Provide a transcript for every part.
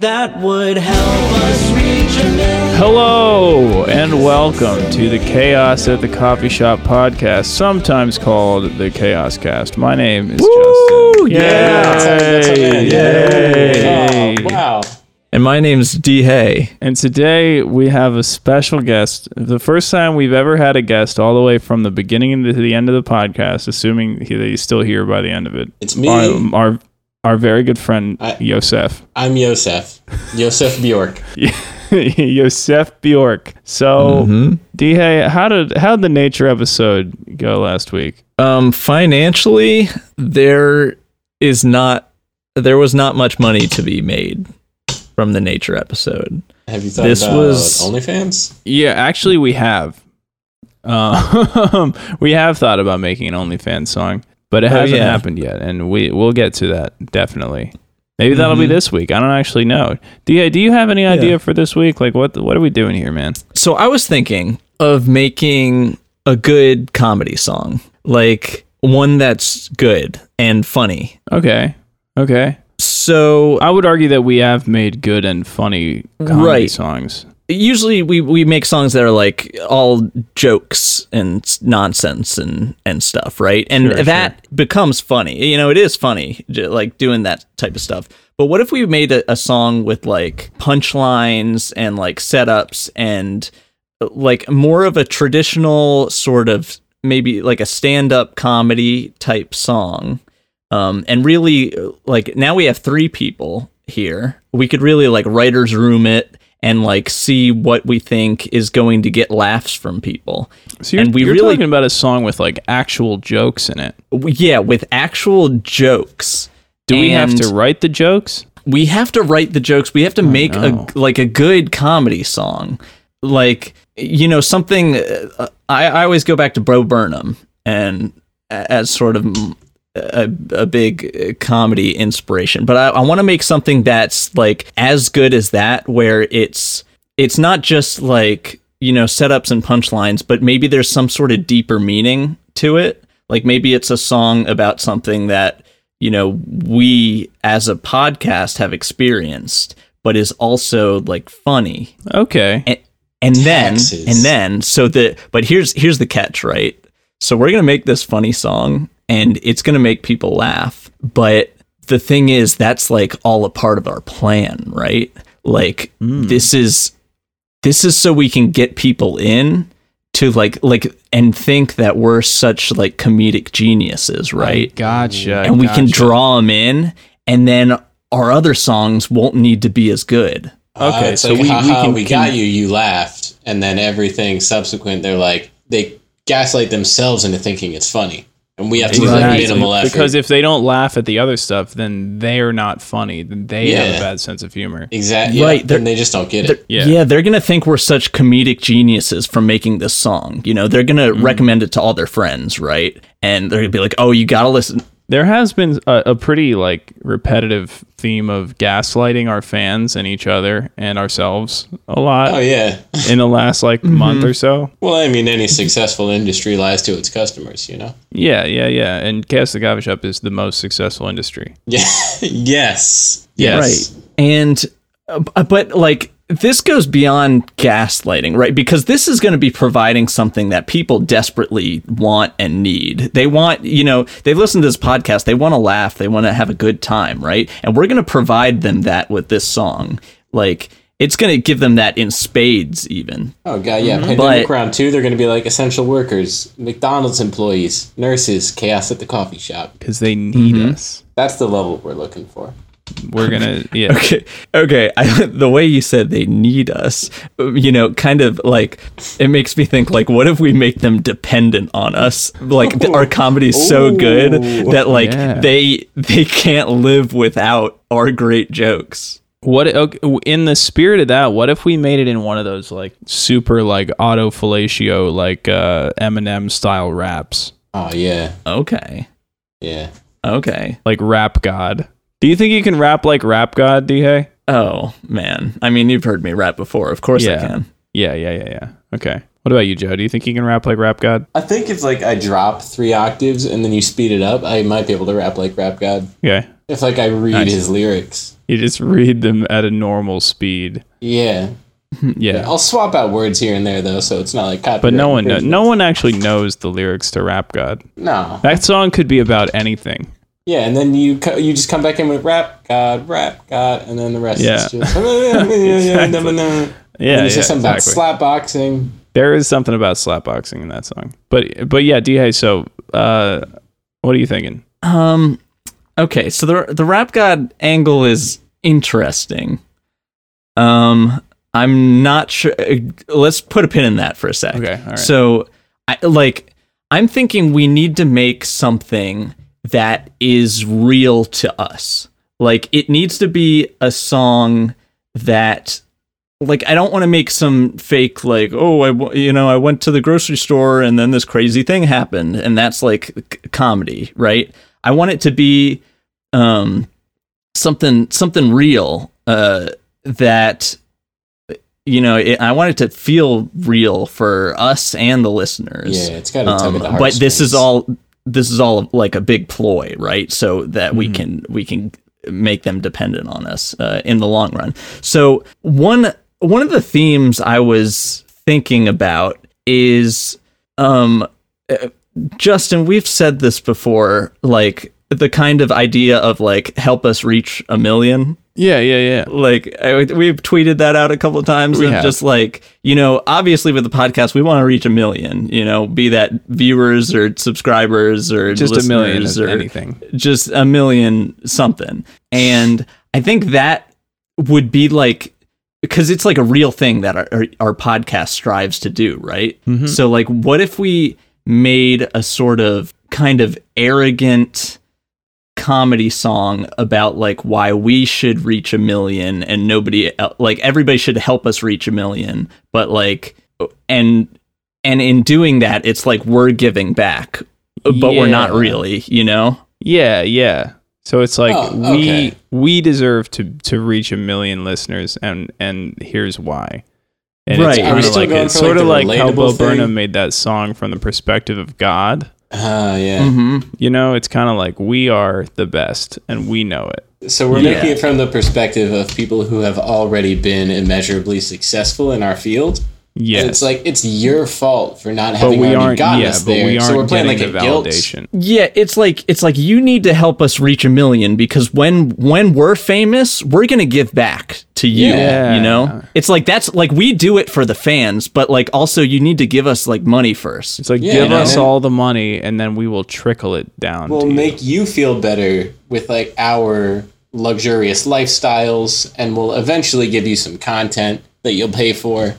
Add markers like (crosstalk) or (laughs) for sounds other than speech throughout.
That would help us reach a million. Hello and welcome to the Chaos at the Coffee Shop podcast, sometimes called the Chaos Cast. My name is Justin. yeah. That's how- that's how it ends. Yay. Oh, wow. And my name's D. Hay. And today we have a special guest. The first time we've ever had a guest all the way from the beginning to the end of the podcast, assuming he, that he's still here by the end of it. It's me. Our, our, our very good friend, I- Yosef. I'm Yosef. Yosef Bjork. (laughs) Yosef Bjork. So, D. Hey, how did how did the nature episode go last week? Um, financially, there is not, there was not much money to be made from the nature episode. Have you thought This about was- OnlyFans? Yeah, actually, we have. (laughs) Um, we have thought about making an OnlyFans song, but it Oh, hasn't yeah. happened yet, and we we'll get to that definitely. Maybe that'll be Mhm. this week. I don't actually know. Do do you have any idea for this week? Like, what what are we doing here, man? So I was thinking of making a good comedy song, like one that's good and funny. Okay, okay. So I would argue that we have made good and funny comedy Right. songs. Usually we, we make songs that are like all jokes and nonsense and, and stuff, right? And Sure, that becomes funny. You know, it is funny, like doing that type of stuff. But what if we made a, a song with like punchlines and like setups and like more of a traditional sort of maybe like a stand up comedy type song? Um, and really, like now we have three people here. We could really like writers room it and like see what we think is going to get laughs from people. So you're, And we you're really- talking about a song with like actual jokes in it. Yeah, with actual jokes. Do we have to write the jokes? We have to write the jokes. We have to make no. a like a good comedy song, like you know something. Uh, I, I always go back to Bo Burnham and as sort of a, a big uh, comedy inspiration. But I, I want to make something that's like as good as that, where it's it's not just like you know setups and punchlines, but maybe there's some sort of deeper meaning to it. Like maybe it's a song about something that you know we as a podcast have experienced, but is also like funny Okay. and, and then Taxes. and then so the but here's here's the catch right so we're gonna make this funny song and it's gonna make people laugh but the thing is that's like all a part of our plan right? Like this is this is so we can get people in to like like and think that we're such like comedic geniuses right? Gotcha. and we can draw them in and then our other songs won't need to be as good. Okay, Uh, so like, we- we can- we can- got you. You laughed, and then everything subsequent, they're like they gaslight themselves into thinking it's funny, and we have to do like minimal effort. Because if they don't laugh at the other stuff, then they're not funny. Then they have a bad sense of humor. exactly, Right, right, they're- then they just don't get it. Yeah. yeah. they're gonna think we're such comedic geniuses for making this song. You know, they're gonna Mm. recommend it to all their friends, right? And they're gonna be like, "Oh, you gotta listen." There has been a, a pretty like repetitive theme of gaslighting our fans and each other and ourselves a lot Oh yeah. in the last like Mm-hmm. (laughs) month or so. Well, I mean, any successful industry lies to its customers. You know. Yeah, yeah, yeah. And Chaos the Coffee Shop is the most successful industry. Yeah. (laughs) yes. Yes. Right. And uh, but like this goes beyond gaslighting, right? Because this is going to be providing something that people desperately want and need. They want, you know, they've listened to this podcast, they want to laugh, they want to have a good time, right? And we're going to provide them that with this song. Like it's going to give them that in spades even. Oh god, yeah. Pandemic But- round two, they're going to be like essential workers, McDonald's employees, nurses, chaos at the coffee shop. Because they need Mm-hmm. us. That's the level we're looking for. We're gonna (laughs) yeah. Okay, okay. I, (laughs) the way you said they need us, you know, kind of like it makes me think like, what if we make them dependent on us? Like th- our comedy's so good that like Yeah. they they can't live without our great jokes. What okay, in the spirit of that? What if we made it in one of those like super like auto fellatio like uh, Eminem style raps, Oh yeah, Okay, yeah. okay. like Rap God? Do you think you can rap like Rap God, D? Oh man, I mean, you've heard me rap before. Of course I Yeah. can. Yeah, yeah, yeah, yeah. Okay. What about you, Joe? Do you think you can rap like Rap God? I think if like I drop three octaves and then you speed it up, I might be able to rap like Rap God. Okay. If like I read Nice. his lyrics. You just read them at a normal speed. Yeah. (laughs) Yeah. I'll swap out words here and there though, so it's not like copyright. But no one, kno- no one actually knows the lyrics to Rap God. No. That song could be about anything. Yeah, and then you co- you just come back in with rap god, rap god, and then the rest Yeah. is (laughs) (laughs) just yeah, Yeah, it's yeah, just something exactly. about slap boxing. There is something about slapboxing in that song. But but yeah, D. Hey, so uh, what are you thinking? Um. Okay, so the the rap god angle is interesting. Um, I'm not sure. Let's put a pin in that for a sec. Okay, all right. So, I like. I'm thinking we need to make something that is real to us. Like it needs to be a song that like I don't want to make some fake like oh I you know I went to the grocery store and then this crazy thing happened and that's like c- comedy, right? I want it to be um something something real uh that you know it, I want it to feel real for us and the listeners. Yeah, it's got to tug Um, at the but this is all this is all like a big ploy, right? So that Mm-hmm. we can we can make them dependent on us uh, in the long run. So one one of the themes I was thinking about is um uh, Justin, we've said this before, like the kind of idea of like help us reach a million Yeah, yeah, yeah. like I, we've tweeted that out a couple of times We of have. just like you know obviously with the podcast we want to reach a million you know be that viewers or subscribers or Just a million or anything. just a million something and i think that would be like because it's like a real thing that our, our, podcast strives to do right Mm-hmm. so like what if we made a sort of kind of arrogant comedy song about like why we should reach a million and nobody like everybody should help us reach a million but like and and in doing that it's like we're giving back but we're not really you know Yeah, yeah. So it's like Oh, we okay. we deserve to to reach a million listeners, and and here's why. And Right. it's Are kind of still like it's sort of the like how relatable Bo? Burnham made that song from the perspective of God. Ah, yeah. mm-hmm. You know, it's kind of like we are the best, and we know it. So we're Yeah. making it from the perspective of people who have already been immeasurably successful in our field. Yes, And it's like it's your fault for not but having we already aren't. gotten Yeah, us but there. we aren't so we're playing like a the guilt. validation. yeah it's like it's like you need to help us reach a million because when when we're famous we're gonna give back to you Yeah. you know it's like that's like we do it for the fans but like also you need to give us like money first It's like Yeah, give and us then- all the money, and then we will trickle it down. We'll to you. make you feel better with like our luxurious lifestyles, and we'll eventually give you some content that you'll pay for,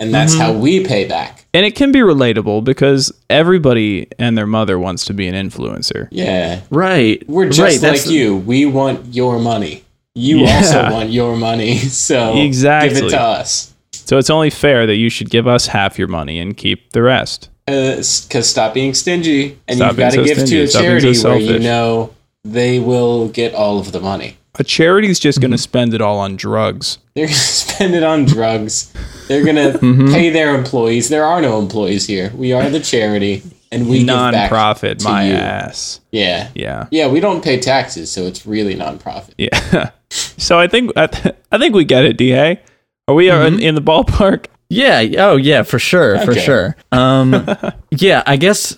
and that's Mm-hmm. how we pay back. and it can be relatable because everybody and their mother wants to be an influencer. Yeah, right we're just right, like that's- you. We want your money. You Yeah. also want your money, (laughs) so exactly. give it to us. So it's only fair that you should give us half your money and keep the rest. Because Uh, stop being stingy, and Stop you've got to so give stingy. to a Stop being so charity where you know they will get all of the money. A charity's just Mm-hmm. going to spend it all on drugs. They're gonna (laughs) spend it on drugs. They're gonna (laughs) Mm-hmm. pay their employees. There are no employees here. We are the charity, and we give back Non-profit, to my you. ass. Yeah, Yeah, yeah. We don't pay taxes, so it's really non-profit. yeah. (laughs) so I think I, th- I think we get it. Da, are we are in, in the ballpark? Yeah. Oh, yeah. For sure. For sure. Um. (laughs) yeah. I guess.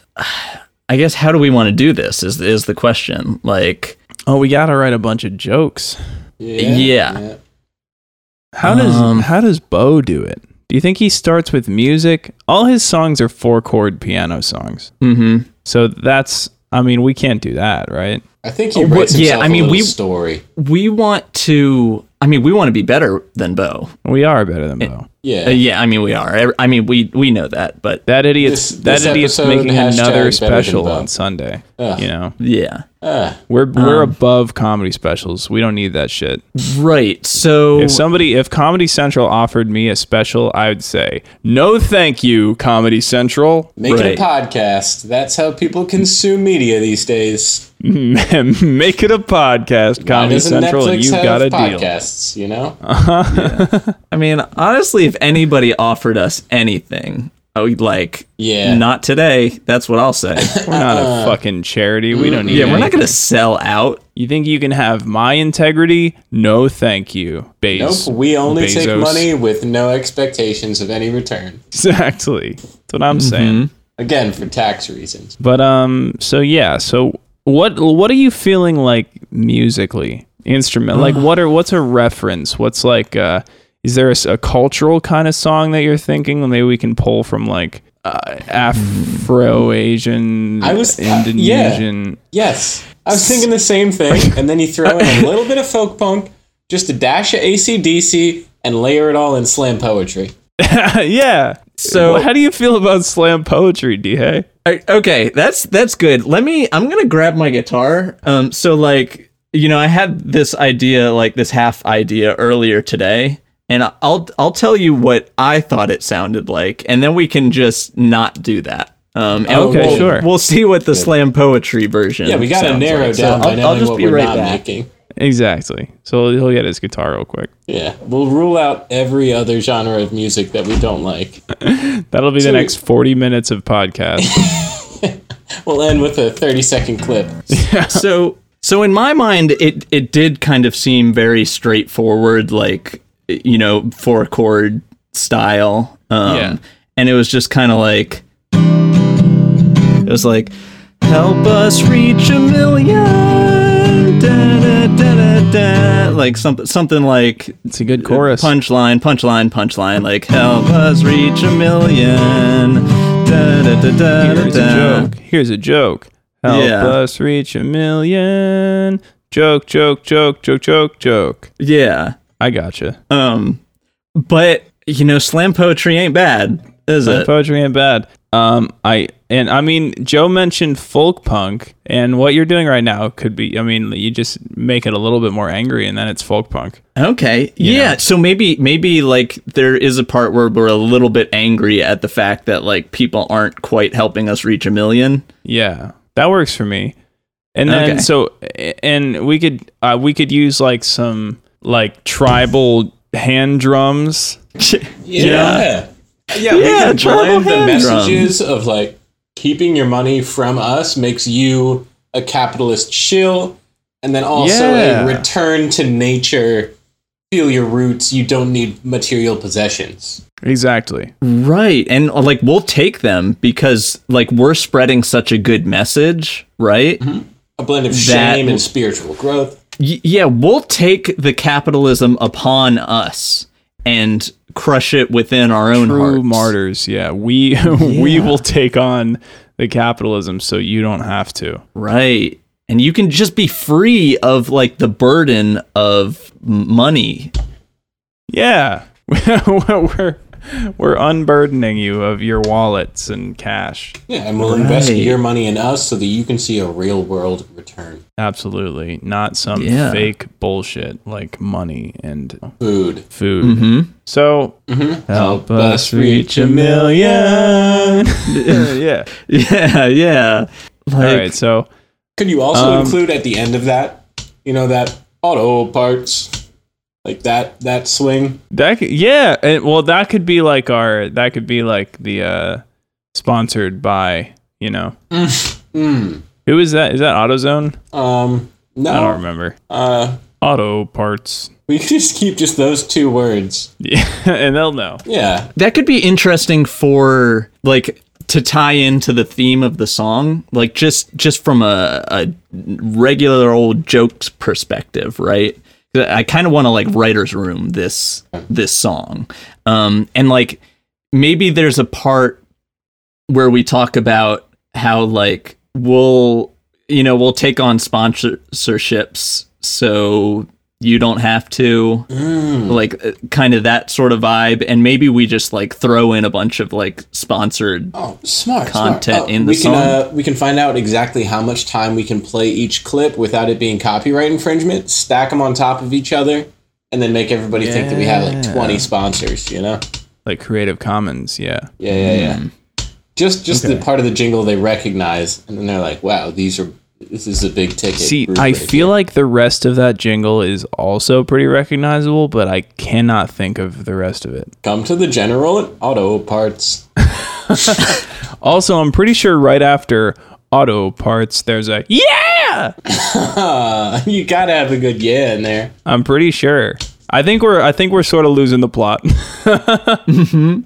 I guess. How do we want to do this? Is is the question? Like. Oh, we got to write a bunch of jokes. Yeah. Yeah. How does Um, how does Bo do it? Do you think he starts with music? All his songs are four chord piano songs. Mm-hmm. So that's I mean, we can't do that, right? I think he Oh, what- writes yeah, himself I mean, we- story. We want to. I mean, we want to be better than Bo. We are better than Bo. Yeah. Uh, yeah. I mean, we are. I mean, we we know that, but That idiot's This- that this idiot's making another special on Sunday. Ugh. You know, yeah. Ah, we're we're Um, above comedy specials. We don't need that shit. Right. So. If somebody, if Comedy Central offered me a special, I would say no, thank you, Comedy Central. make Right. it a podcast. That's how people consume media these days. (laughs) Make it a podcast, Comedy Central, Netflix and you've got a deal. podcasts? You know. (laughs) I mean, honestly, if anybody offered us anything, Oh, like Yeah. not today. That's what I'll say. (laughs) We're not a fucking charity. We don't need. yeah, we're not gonna sell out. You think you can have my integrity? No, thank you. Base. Nope. We only take money with no expectations of any return. Exactly. That's what I'm saying. Again, for tax reasons. But um, so yeah, so what what are you feeling like musically, instrument? like what are what's a reference? What's like uh, is there a cultural kind of song that you're thinking? Maybe we can pull from like uh, Afro Asian, I was- uh, yeah. Indonesian. Yes. I was thinking the same thing. (laughs) And then you throw in a little bit of folk punk, just a dash of ACDC, and layer it all in slam poetry. (laughs) yeah. So- So how do you feel about slam poetry, D. I- okay, that's that's good. Let me. I'm gonna grab my guitar. Um, so like, you know, I had this idea, like this half idea earlier today, and I'll I'll tell you what I thought it sounded like, and then we can just not do that. Um, and Okay, we'll, sure. We'll see what the slam poetry version. Yeah, we got to narrow like. So down by I'll, I'll just what be we're right back. making. Exactly. So he'll get his guitar real quick. Yeah, we'll rule out every other genre of music that we don't like. (laughs) That'll be the So- next 40 minutes of podcast. (laughs) We'll end with a 30 second clip. Yeah. so so in my mind it it did kind of seem very straightforward like you know four chord style um Yeah. and it was just kind of like it was like help us reach a million da, da, da, like something something like It's a good chorus. punchline punchline punchline like help us reach a million Here's a joke. Here's a joke. Help Yeah. us reach a million. Joke, joke, joke, joke, joke, joke. yeah I gotcha. Um, but you know, slam poetry ain't bad, is Slam it? poetry ain't bad. Um, I and I mean, Joe mentioned folk punk, and what you're doing right now could be. I mean, you just make it a little bit more angry, and then it's folk punk. Okay, yeah. know. So maybe, maybe like there is a part where we're a little bit angry at the fact that like people aren't quite helping us reach a million. Yeah, that works for me. And then Okay. so and we could uh, we could use like some like tribal hand drums. (laughs) Yeah. Yeah, we Yeah, can tribal blend the hand messages of like keeping your money from us makes you a capitalist shill, and then also Yeah. a return to nature. Feel your roots. You don't need material possessions. Exactly. Right, and like we'll take them because like we're spreading such a good message, right? Mm-hmm. A blend of That- shame and spiritual growth. Y- yeah, we'll take the capitalism upon us and crush it within our own True hearts. martyrs. Yeah, we (laughs) we will take on the capitalism, so you don't have to. Right. And you can just be free of like the burden of money. Yeah, (laughs) we're we're unburdening you of your wallets and cash. Yeah, and we'll invest your money in us so that you can see a real world return. Absolutely, not some Yeah. fake bullshit like money and Food. food. Mm-hmm. So help us reach a million. (laughs) (laughs) yeah. Yeah, yeah. Like, All right. So Could you also Um, include at the end of that, you know, that auto parts, like that that swing? that could, yeah, and, well that could be like our that could be like the uh sponsored by you know Hmm. (laughs) who is that? Is that AutoZone? Um. No. I don't remember. Uh. Auto parts. We just keep just those two words. Yeah, (laughs) and they'll know. Yeah. that could be interesting for like to tie into the theme of the song, like just just from a, a regular old jokes perspective, right? I kind of want to like writer's room this this song, um, and like maybe there's a part where we talk about how like we'll you know we'll take on sponsorships so you don't have to Mm. like uh, kind of that sort of vibe and maybe we just like throw in a bunch of like sponsored Oh, smart. Content smart. Oh, in the we song. Can, uh, we can find out exactly how much time we can play each clip without it being copyright infringement. Stack them on top of each other, and then make everybody think that we have like twenty sponsors. You know? Like Creative Commons. Yeah. Yeah, yeah, yeah. Hmm. Just just the part of the jingle they recognize, and then they're like, "Wow, these are this is a big ticket." See, group I right feel here." like the rest of that jingle is also pretty recognizable, but I cannot think of the rest of it. come to the general auto parts. (laughs) Also, I'm pretty sure right after auto parts, there's a yeah. (laughs) You gotta have a good yeah in there. I'm pretty sure. I think we're I think we're sort of losing the plot. (laughs) Mm-hmm.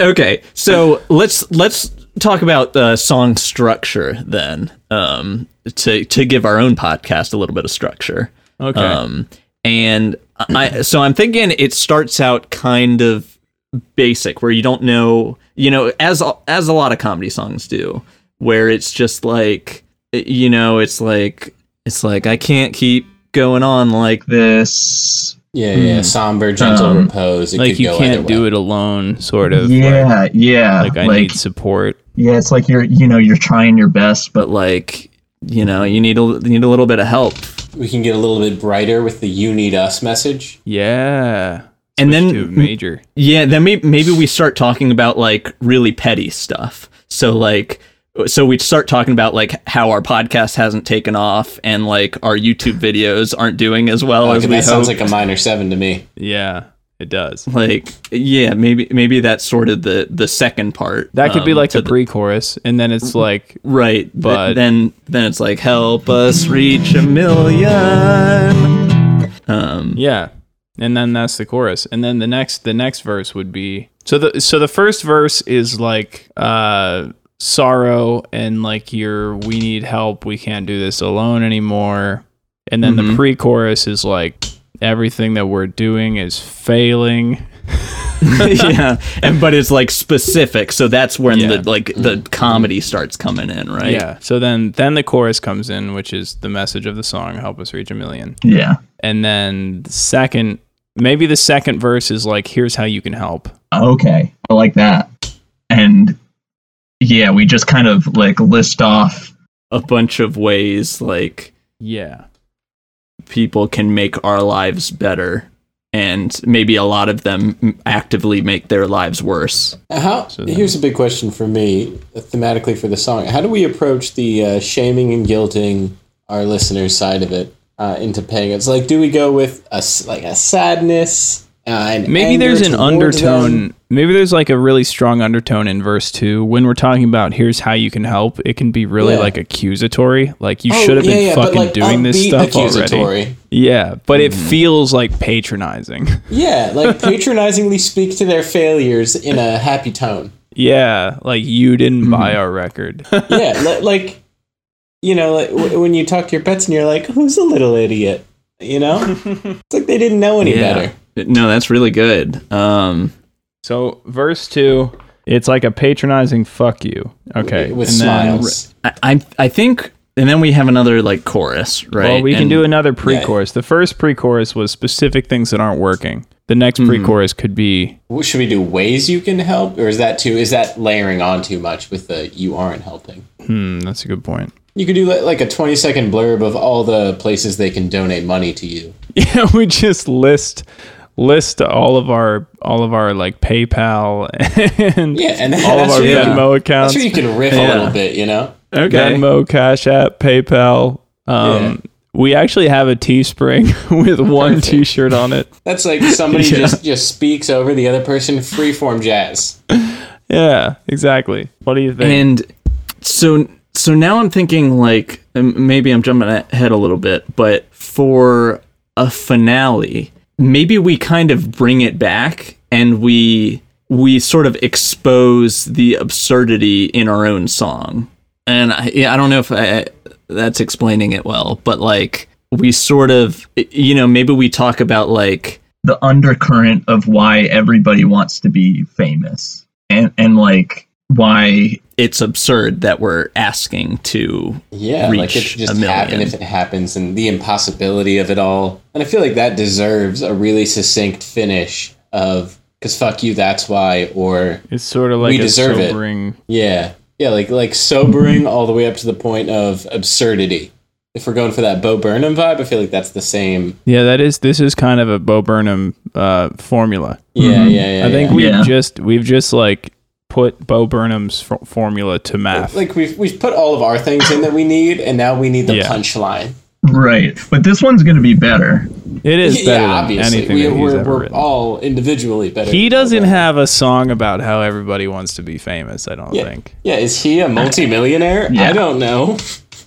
Okay, so let's let's talk about the song structure then. Um, to to give our own podcast a little bit of structure. Okay. Um, and I so I'm thinking it starts out kind of basic where you don't know, you know, as as a lot of comedy songs do, where it's just like you know, it's like it's like I can't keep going on like this. Yeah, yeah. Somber, gentle Um, repose. It like could you go can't do way. it alone, sort of. yeah, yeah. Like, like I need support. yeah, it's like you're you know you're trying your best, but But like, you know, you need a you need a little bit of help. We can get a little bit brighter with the "You need us" message. Yeah. And then- major. Yeah, then maybe maybe we start talking about like really petty stuff. So like so we start talking about like how our podcast hasn't taken off and like our YouTube (laughs) videos aren't doing as well as we that sounds like a minor seven to me. Yeah, it does. like yeah, maybe maybe that's sort of the the second part. That could be um, like to the pre-chorus, and then it's like right, but- but then then it's like help us reach a million. Um Yeah. And then that's the chorus. And then the next the next verse would be so the so the first verse is like uh sorrow and like your we need help, we can't do this alone anymore. And then the Mhm. pre-chorus is like everything that we're doing is failing. (laughs) yeah, (laughs) and but it's like specific, so that's when Yeah. the like the comedy starts coming in, right? Yeah. So then then the chorus comes in, which is the message of the song, help us reach a million. yeah. And then the second maybe the second verse is like here's how you can help. Okay, I like that. And yeah, we just kind of like list off. a bunch of ways like Yeah. people can make our lives better and maybe a lot of them actively make their lives worse How? So then- here's a big question for me, uh, thematically for the song. How do we approach the uh, shaming and guilting our listeners' side of it uh, into paying? It's like, do we go with a, like a sadness? Uh, and Maybe anger there's an undertone. them? Maybe there's like a really strong undertone in verse two. When we're talking about here's how you can help, it can be really Yeah. like accusatory. Like you Oh, should have yeah, been yeah, fucking like, doing this upbeat stuff already. Yeah, but it feels like patronizing. (laughs) Yeah, like patronizingly speak to their failures in a happy tone. yeah, like you didn't buy our record. (laughs) Yeah, like you know, like w- when you talk to your pets and you're like, "Who's a little idiot?" You know, (laughs) it's like they didn't know any better. No that's really good um so verse two, it's like a patronizing fuck you. Okay, with and then- smiles. I, I i think and then we have another like chorus right Well, we can do another pre-chorus. The first pre-chorus was specific things that aren't working. The next Mm-hmm. pre-chorus could be What- Should we do ways you can help, or is that too? Is that layering on too much with the you aren't helping? Hmm, that's a good point. You could do like a twenty second blurb of all the places they can donate money to you. (laughs) Yeah, we just list list all of our all of our like PayPal (laughs) and Yeah, and all of our where you can- Venmo That's accounts, where you can riff a little bit, you know. okay Venmo, Cash App, PayPal. Um, Yeah. We actually have a Teespring (laughs) with one Perfect. T-shirt on it. That's like somebody (laughs) Yeah. just just speaks over the other person, freeform jazz. Yeah, exactly. What do you think? and so so now i'm thinking like um, maybe i'm jumping ahead a little bit but for a finale maybe we kind of bring it back and we we sort of expose the absurdity in our own song. And i, I don't know if I, that's explaining it well but like we sort of you know maybe we talk about like the undercurrent of why everybody wants to be famous. And and like why it's absurd that we're asking to Yeah, like it just a million. happen if it happens, and the impossibility of it all. And I feel like that deserves a really succinct finish of because fuck you, that's why, or it's sort of like we a deserve it. sobering. yeah, yeah, like like sobering all the way up to the point of absurdity. If we're going for that Bo Burnham vibe, I feel like that's the same. Yeah, that is. This is kind of a Bo Burnham uh, formula. Yeah, yeah, yeah. I think yeah. we've Yeah. just we've just like put Bo Burnham's f- formula to math. like we've we've put all of our things in that we need, and now we need the Yeah. punchline. Right. But this one's going to be better. It is better yeah, than obviously. anything We, that he's we're ever we're all individually better. He doesn't Bob. have a song about how everybody wants to be famous. I don't Yeah. think. Yeah, is he a multimillionaire? Yeah. I don't know.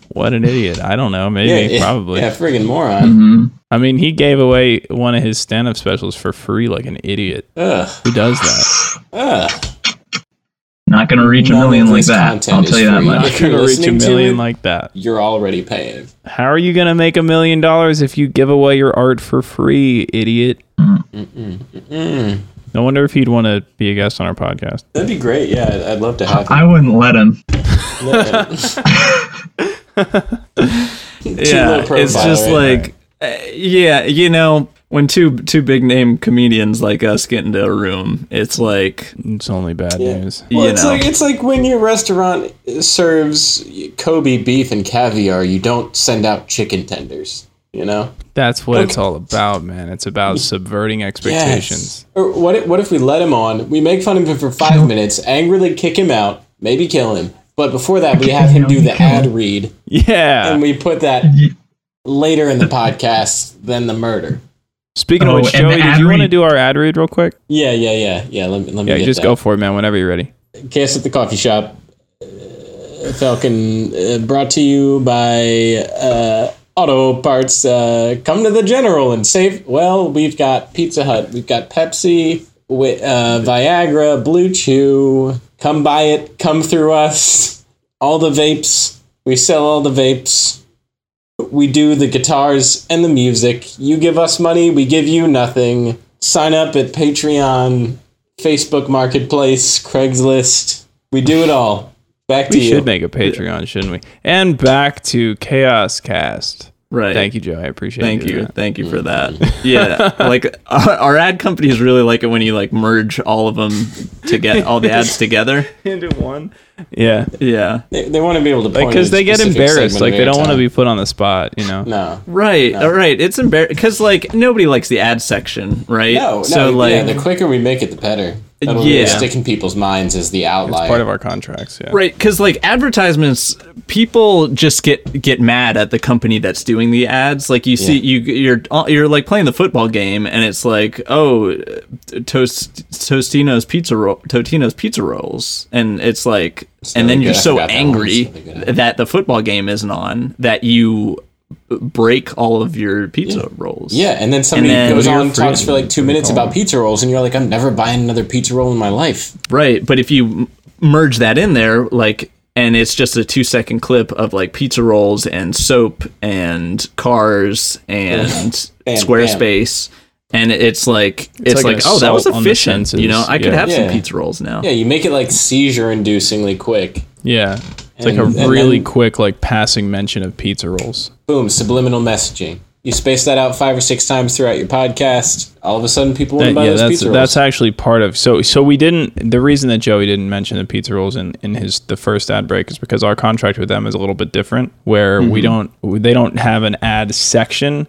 What an idiot! I don't know. Maybe, Yeah, yeah, probably. Yeah, friggin' moron. hmm I mean, he gave away one of his stand-up specials for free, like an idiot. Ugh. Who does that? Ugh. Not going to reach a None of million like that. I'll tell you that free. much. If Not you're gonna reach a million it- like that. You're already paying. How are you gonna make a million dollars if you give away your art for free, idiot? Mm. No wonder if he'd want to be a guest on our podcast. That'd be great. Yeah, I'd, I'd love to have I wouldn't let him. (laughs) (laughs) yeah, it's profile, just right? like, uh, yeah, you know, when two two big name comedians like us get into a room, it's like, It's only bad Yeah. news. Well, you it's know. like it's like when your restaurant serves Kobe beef and caviar, you don't send out chicken tenders. You know. That's what it's all about, man. It's about subverting expectations. Yes. Or what if, what if we let him on? We make fun of him for five minutes, angrily kick him out, maybe kill him. But before that, we have him do the ad read, Yeah. and we put that (laughs) later in the podcast than the murder. Speaking Oh, of which, and Joey, did you want to do our ad read real quick? Yeah, yeah, yeah, yeah. Let me let me Yeah, get just that. go for it, man. Whenever you're ready. Chaos at the coffee shop. Uh, Falcon uh, brought to you by uh, Auto Parts. Uh, come to the General and save. Well, we've got Pizza Hut, we've got Pepsi, wi- uh, Viagra, Blue Chew. Come buy it. Come through us. All the vapes. We sell all the vapes. We do the guitars and the music. You give us money, we give you nothing. Sign up at Patreon, Facebook Marketplace, Craigslist. We do it all. Back to We you. should make a Patreon, shouldn't we? And back to Chaos Cast. right. Thank you, Joe. I appreciate Thank you, that. thank you for mm-hmm. that. Yeah, (laughs) like our, our ad companies really like it when you like merge all of them to get all the ads (laughs) together. Into one. Yeah. Yeah, They, they want to be able to point because at a they get embarrassed. Like, they don't want to be put on the spot, you know? No. right, all right. It's embarrassing because like nobody likes the ad section, right? No, no. so like yeah, the quicker we make it, the better. That'll Yeah. really stick in people's minds as the outlier. Part of our contracts, yeah. Right, because like advertisements, people just get get mad at the company that's doing the ads. Like you see, you you're uh, you're like playing the football game, and it's like, oh, uh, toast Tostino's pizza roll, Totino's pizza rolls, and it's like, and then you're so that angry good. that the football game isn't on that you break all of your pizza rolls. Yeah, and then somebody then goes on and talks for like two minutes about pizza rolls, and you're like, I'm never buying another pizza roll in my life. Right, but if you merge that in there, like, and it's just a two second clip of like pizza rolls and soap and cars and Bam, Squarespace, and it's like it's, like like, oh, that was assault on the efficient. You know. I could Yeah. have some pizza rolls now. Yeah, you make it like seizure inducingly quick. Yeah. It's like a really then- quick, like, passing mention of pizza rolls. Boom, subliminal messaging. You space that out five or six times throughout your podcast. All of a sudden, people want to buy yeah, those that's pizza rolls. that's actually part of so so we didn't the reason that Joey didn't mention the pizza rolls in, in his the first ad break is because our contract with them is a little bit different where we mm-hmm. don't they don't have an ad section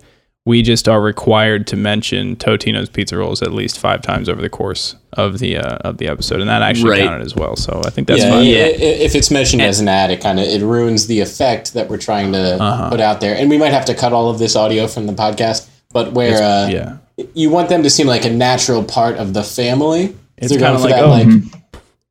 we just are required to mention Totino's pizza rolls at least five times over the course of the uh, of the episode and that actually Right. counted as well so I think that's yeah, fine i- i- if it's mentioned as an ad, it kind of it ruins the effect that we're trying to Uh-huh. put out there. And we might have to cut all of this audio from the podcast, but where uh, yeah you want them to seem like a natural part of the family. It's kinda like, that, oh, like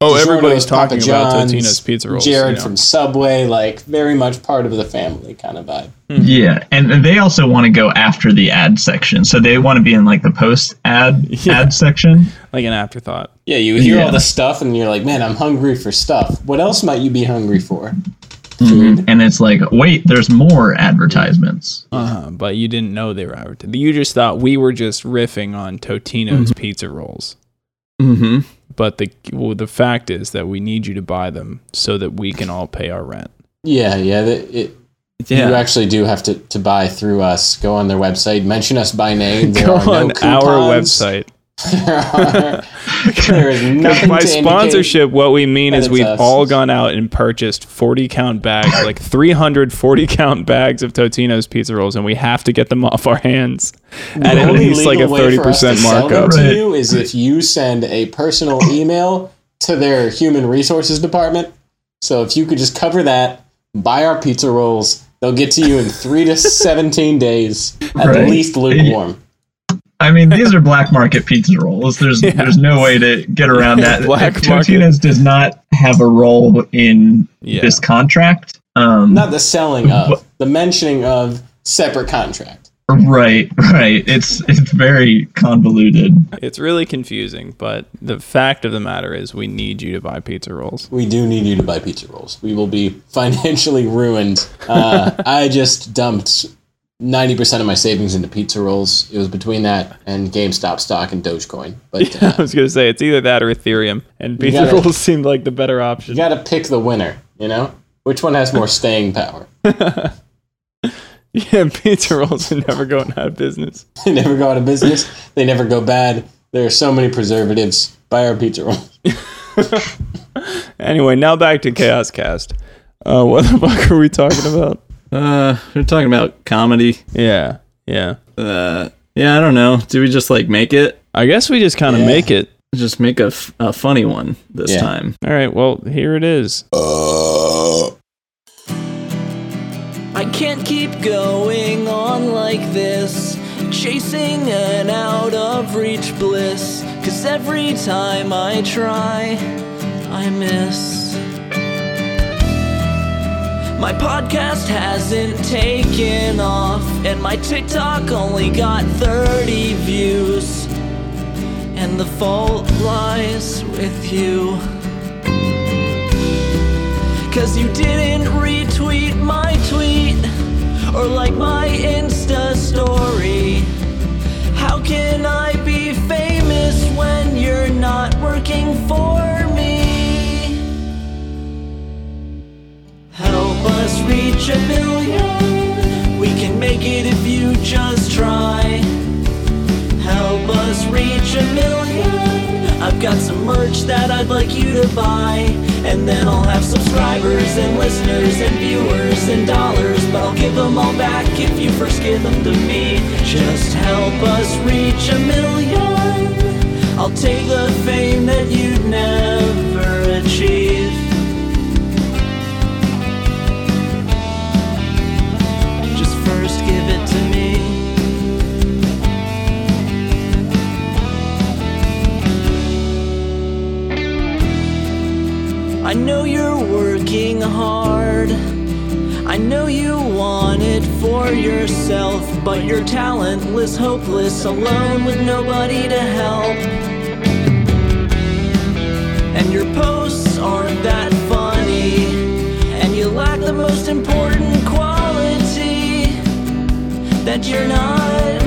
oh DiGiorno's, everybody's Papa talking about Totino's pizza rolls Jared you know. from Subway, like very much part of the family kind of vibe. Yeah, and they also want to go after the ad section, so they want to be in like the post ad (laughs) Yeah. ad section. like an afterthought Yeah, you hear Yeah. all the stuff and you're like, man, I'm hungry for stuff. What else might you be hungry for? And it's like, wait, there's more advertisements. Uh-huh, but you didn't know they were advertising. You just thought we were just riffing on Totino's pizza rolls. Mm-hmm. But the well, the fact is that we need you to buy them so that we can all pay our rent. Yeah, yeah. The, it, Yeah. You actually do have to, to buy through us. Go on their website, mention us by name. There Go are no on our website. There, (laughs) are, there is nothing by to indicate- sponsorship, what we mean is we've us. all gone out and purchased 40 count bags, (laughs) like 340 count bags of Totino's pizza rolls, and we have to get them off our hands at The at only least like a legal way for us to 30% markup. to you is if you send a personal (coughs) email to their human resources department. So if you could just cover that, buy our pizza rolls, They'll get to you in three to (laughs) 17 days, at Right. least lukewarm. I mean, these are black market pizza rolls. There's Yeah. there's no way to get around that. (laughs) Black Totino's does not have a role in Yeah. this contract. Um, Not the selling of, the mentioning of separate contract. right, right. It's it's very convoluted. It's really confusing, but the fact of the matter is we need you to buy pizza rolls. We do need you to buy pizza rolls. We will be financially ruined. Uh, (laughs) I just dumped 90% of my savings into pizza rolls. It was between that and GameStop stock and Dogecoin. But (laughs) I uh, was gonna say it's either that or Ethereum, and pizza gotta- rolls seemed like the better option. you got to pick the winner, you know? Which one has more (laughs) staying power? (laughs) Yeah, pizza rolls are never going out of business. They never go out of business. They never go bad. There are so many preservatives. Buy our pizza rolls. Anyway, now back to Chaos Cast. Uh, what the fuck are we talking about? Uh, we're talking about comedy. Yeah, yeah. Uh, yeah, I don't know. Do we just like make it? I guess we just kind of Yeah. make it. Just make a, f- a funny one this Yeah. time. All right. Well, here it is. Uh. I can't keep going on like this, chasing an out of reach bliss. Cause every time I try, I miss. My podcast hasn't taken off, and my TikTok only got 30 views. And the fault lies with you. Cause you didn't retweet my tweet or like my Insta story. How can I a million. We can make it if you just try. Help us reach a million. I've got some merch that I'd like you to buy. And then I'll have subscribers and listeners and viewers and dollars. But I'll give them all back if you first give them to me. Just help us reach a million. I'll take the fame that you'd never achieve. I know you're working hard. I know you want it for yourself, but you're talentless, hopeless, alone with nobody to help. And your posts aren't that funny, and you lack the most important quality that you're not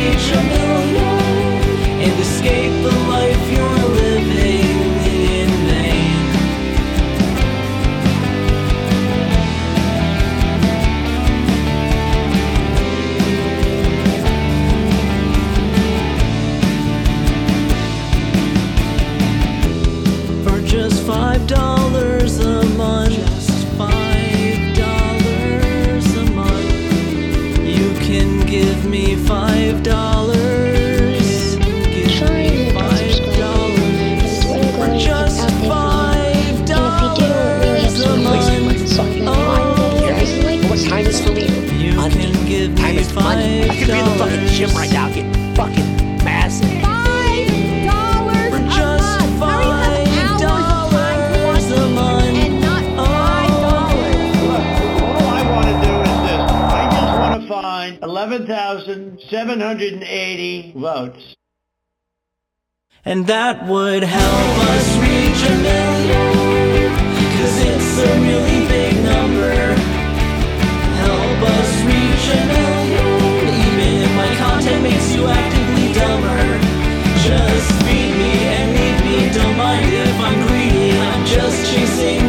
780 votes. And that would help us reach a million, cause it's a really big number. Help us reach a million, even if my content makes you actively dumber. Just feed me and leave me, don't mind if I'm greedy, I'm just chasing